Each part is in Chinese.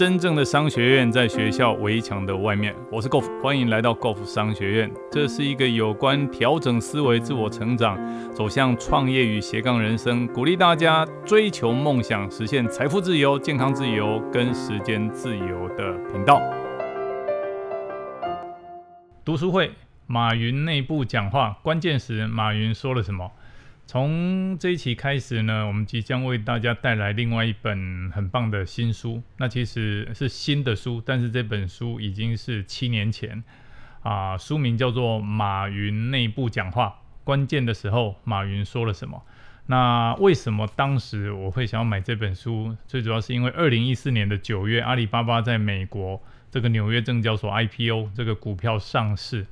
真正的商学院在学校围墙的外面。我是 Golf，欢迎来到 Golf 商学院。这是一个有关调整思维、自我成长、走向创业与斜杠人生，鼓励大家追求梦想、实现财富自由、健康自由跟时间自由的频道。读书会，马云内部讲话，关键时马云说了什么？从这一期开始呢，我们即将为大家带来另外一本很棒的新书。那其实是新的书，但是这本书已经是七年前啊。书名叫做《马云内部讲话》，关键的时候马云说了什么？那为什么当时我会想要买这本书？最主要是因为二零一四年的九月，阿里巴巴在美国这个纽约证交所 IPO，这个股票上市。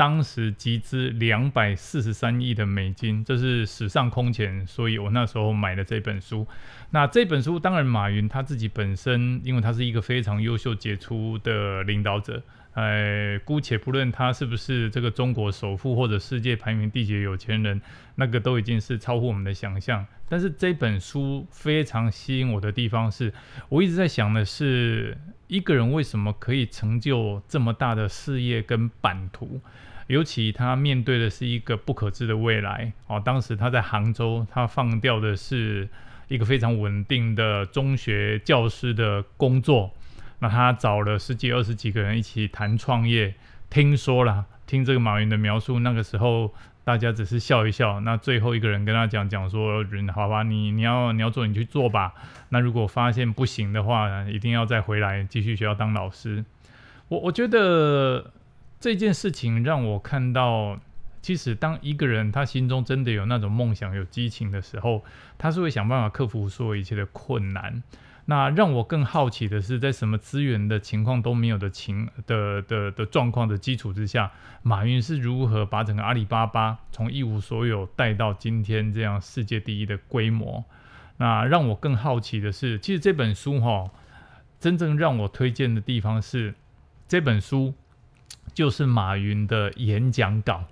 当时集资两百四十三亿的美金，这是史上空前，所以我那时候买了这本书。那这本书当然，马云他自己本身，因为他是一个非常优秀杰出的领导者，呃，姑且不论他是不是这个中国首富或者世界排名第几有钱人，那个都已经是超乎我们的想象。但是这本书非常吸引我的地方是，我一直在想的是，一个人为什么可以成就这么大的事业跟版图？尤其他面对的是一个不可知的未来哦。当时他在杭州，他放掉的是一个非常稳定的中学教师的工作。那他找了十几、二十几个人一起谈创业。听说了，听这个马云的描述，那个时候大家只是笑一笑。那最后一个人跟他讲讲说：“好吧，你你要你要做，你去做吧。那如果发现不行的话，一定要再回来继续学校当老师。”我我觉得。这件事情让我看到，其实当一个人他心中真的有那种梦想、有激情的时候，他是会想办法克服所有一切的困难。那让我更好奇的是，在什么资源的情况都没有的情的的的状况的基础之下，马云是如何把整个阿里巴巴从一无所有带到今天这样世界第一的规模？那让我更好奇的是，其实这本书哈，真正让我推荐的地方是这本书。就是马云的演讲稿，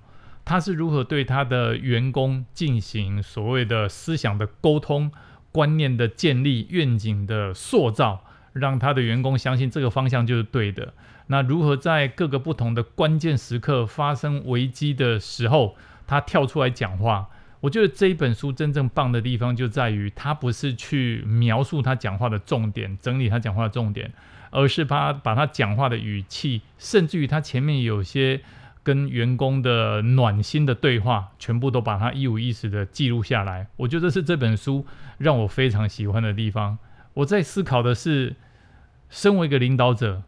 他是如何对他的员工进行所谓的思想的沟通、观念的建立、愿景的塑造，让他的员工相信这个方向就是对的。那如何在各个不同的关键时刻发生危机的时候，他跳出来讲话？我觉得这一本书真正棒的地方就在于，他不是去描述他讲话的重点，整理他讲话的重点。而是把把他讲话的语气，甚至于他前面有些跟员工的暖心的对话，全部都把它一五一十的记录下来。我觉得是这本书让我非常喜欢的地方。我在思考的是，身为一个领导者，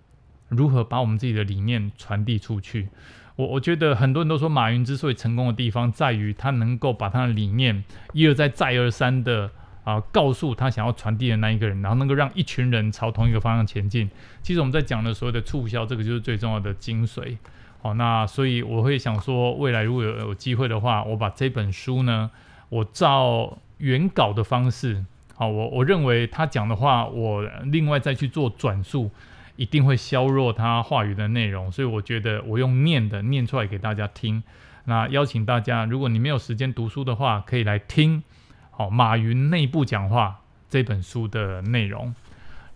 如何把我们自己的理念传递出去。我我觉得很多人都说，马云之所以成功的地方，在于他能够把他的理念一而再再而三的。啊，告诉他想要传递的那一个人，然后能够让一群人朝同一个方向前进。其实我们在讲的所有的促销，这个就是最重要的精髓。好，那所以我会想说，未来如果有有机会的话，我把这本书呢，我照原稿的方式，好，我我认为他讲的话，我另外再去做转述，一定会削弱他话语的内容。所以我觉得我用念的念出来给大家听。那邀请大家，如果你没有时间读书的话，可以来听。哦，马云内部讲话这本书的内容。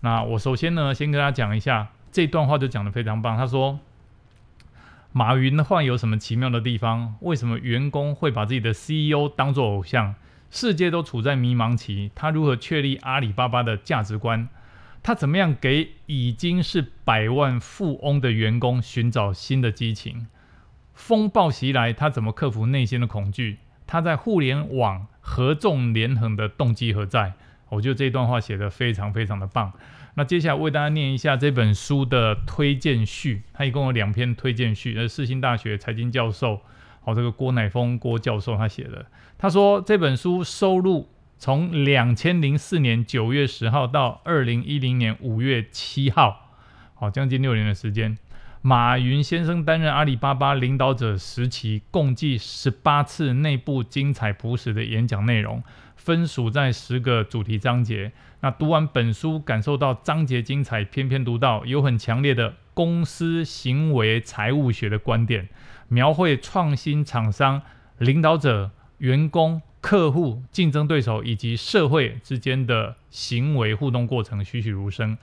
那我首先呢，先跟大家讲一下这段话，就讲的非常棒。他说，马云的话有什么奇妙的地方？为什么员工会把自己的 CEO 当做偶像？世界都处在迷茫期，他如何确立阿里巴巴的价值观？他怎么样给已经是百万富翁的员工寻找新的激情？风暴袭来，他怎么克服内心的恐惧？他在互联网。合纵连横的动机何在？我觉得这段话写得非常非常的棒。那接下来为大家念一下这本书的推荐序，它一共有两篇推荐序，是世新大学财经教授，好，这个郭乃峰郭教授他写的。他说这本书收录从两千零四年九月十号到二零一零年五月七号，好，将近六年的时间。马云先生担任阿里巴巴领导者时期，共计十八次内部精彩朴实的演讲内容，分属在十个主题章节。那读完本书，感受到章节精彩，篇篇读到有很强烈的公司行为财务学的观点，描绘创新厂商、领导者、员工、客户、竞争对手以及社会之间的行为互动过程，栩栩如生。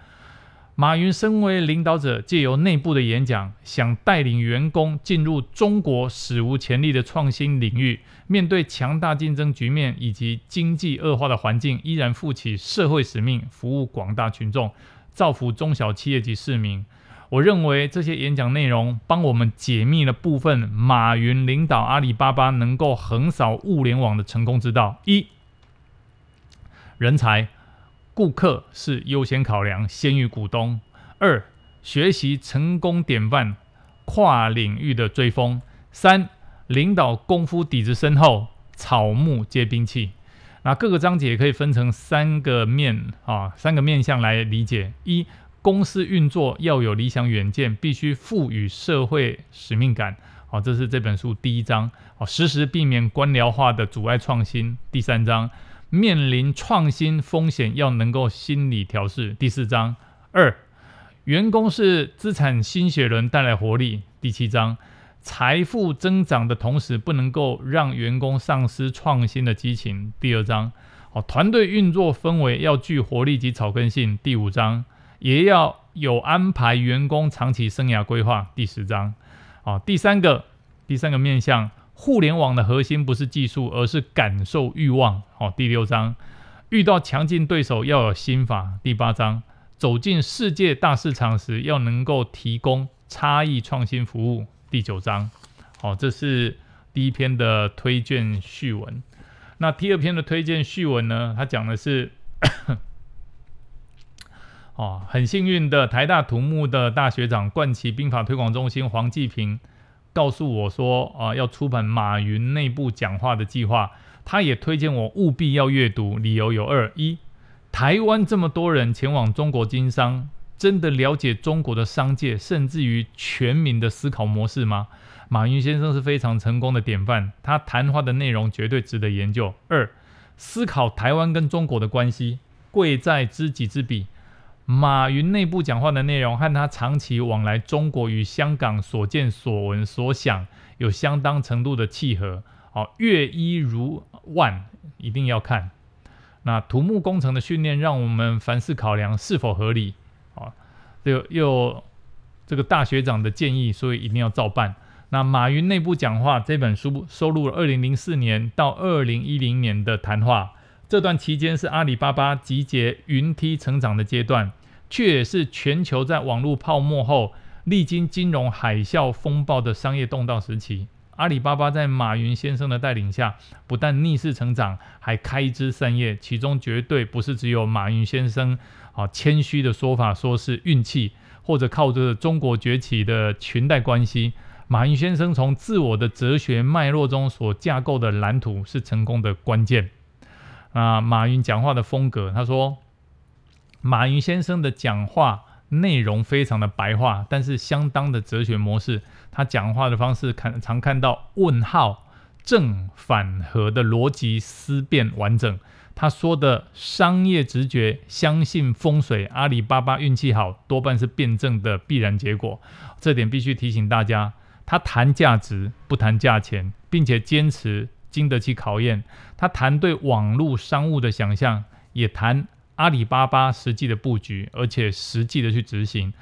马云身为领导者，借由内部的演讲，想带领员工进入中国史无前例的创新领域。面对强大竞争局面以及经济恶化的环境，依然负起社会使命，服务广大群众，造福中小企业及市民。我认为这些演讲内容帮我们解密了部分马云领导阿里巴巴能够横扫物联网的成功之道：一、人才。顾客是优先考量，先于股东。二、学习成功典范，跨领域的追风。三、领导功夫底子深厚，草木皆兵器。那各个章节可以分成三个面啊，三个面向来理解：一、公司运作要有理想远见，必须赋予社会使命感。好，这是这本书第一章。好，时时避免官僚化的阻碍创新。第三章。面临创新风险，要能够心理调试。第四章二，员工是资产新血轮，带来活力。第七章，财富增长的同时，不能够让员工丧失创新的激情。第二章，哦，团队运作氛围要具活力及草根性。第五章，也要有安排员工长期生涯规划。第十章，哦，第三个，第三个面向。互联网的核心不是技术，而是感受欲望。好，第六章，遇到强劲对手要有心法。第八章，走进世界大市场时要能够提供差异创新服务。第九章，好，这是第一篇的推荐序文。那第二篇的推荐序文呢？它讲的是，哦，很幸运的台大土木的大学长，冠旗兵法推广中心黄继平。告诉我说啊，要出版马云内部讲话的计划。他也推荐我务必要阅读，理由有二：一，台湾这么多人前往中国经商，真的了解中国的商界，甚至于全民的思考模式吗？马云先生是非常成功的典范，他谈话的内容绝对值得研究。二，思考台湾跟中国的关系，贵在知己知彼。马云内部讲话的内容和他长期往来中国与香港所见所闻所想有相当程度的契合。好，阅一如万，一定要看。那土木工程的训练让我们凡事考量是否合理。好，又又这个大学长的建议，所以一定要照办。那马云内部讲话这本书收录了二零零四年到二零一零年的谈话。这段期间是阿里巴巴集结云梯成长的阶段，却也是全球在网络泡沫后历经金融海啸风暴的商业动荡时期。阿里巴巴在马云先生的带领下，不但逆势成长，还开枝散叶。其中绝对不是只有马云先生啊谦虚的说法，说是运气，或者靠着中国崛起的裙带关系。马云先生从自我的哲学脉络中所架构的蓝图，是成功的关键。啊，马云讲话的风格，他说，马云先生的讲话内容非常的白话，但是相当的哲学模式。他讲话的方式看常看到问号正反合的逻辑思辨完整。他说的商业直觉，相信风水，阿里巴巴运气好，多半是辩证的必然结果。这点必须提醒大家，他谈价值不谈价钱，并且坚持。经得起考验。他谈对网络商务的想象，也谈阿里巴巴实际的布局，而且实际的去执行。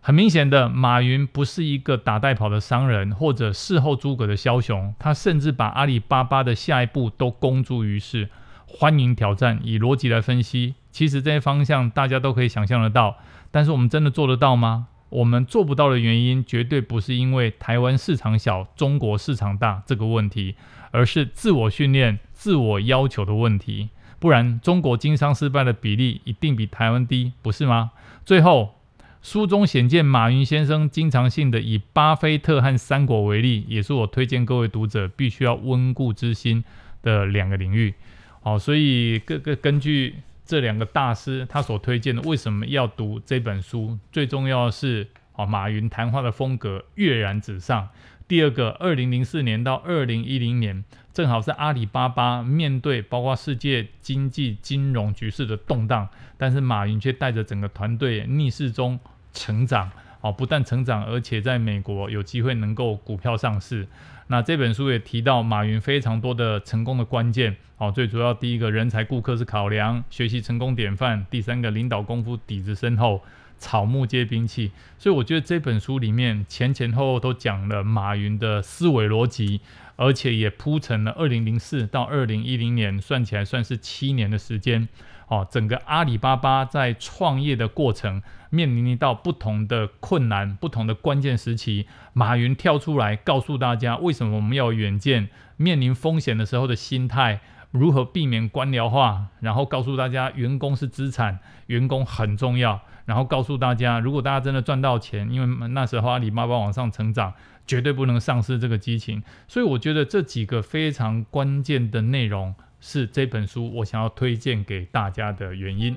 很明显的，马云不是一个打带跑的商人，或者事后诸葛的枭雄。他甚至把阿里巴巴的下一步都公诸于世。欢迎挑战，以逻辑来分析。其实这些方向大家都可以想象得到，但是我们真的做得到吗？我们做不到的原因，绝对不是因为台湾市场小、中国市场大这个问题。而是自我训练、自我要求的问题，不然中国经商失败的比例一定比台湾低，不是吗？最后，书中显见马云先生经常性的以巴菲特和三国为例，也是我推荐各位读者必须要温故知新的两个领域。好，所以各个根据这两个大师他所推荐的，为什么要读这本书？最重要的是，哦，马云谈话的风格跃然纸上。第二个，二零零四年到二零一零年，正好是阿里巴巴面对包括世界经济金融局势的动荡，但是马云却带着整个团队逆势中成长，哦，不但成长，而且在美国有机会能够股票上市。那这本书也提到马云非常多的成功的关键，哦，最主要第一个人才顾客是考量，学习成功典范；第三个领导功夫底子深厚，草木皆兵器。所以我觉得这本书里面前前后后都讲了马云的思维逻辑，而且也铺成了二零零四到二零一零年，算起来算是七年的时间。哦，整个阿里巴巴在创业的过程面临到不同的困难、不同的关键时期，马云跳出来告诉大家，为什么我们要远见？面临风险的时候的心态，如何避免官僚化？然后告诉大家，员工是资产，员工很重要。然后告诉大家，如果大家真的赚到钱，因为那时候阿里巴巴往上成长，绝对不能丧失这个激情。所以我觉得这几个非常关键的内容。是这本书我想要推荐给大家的原因。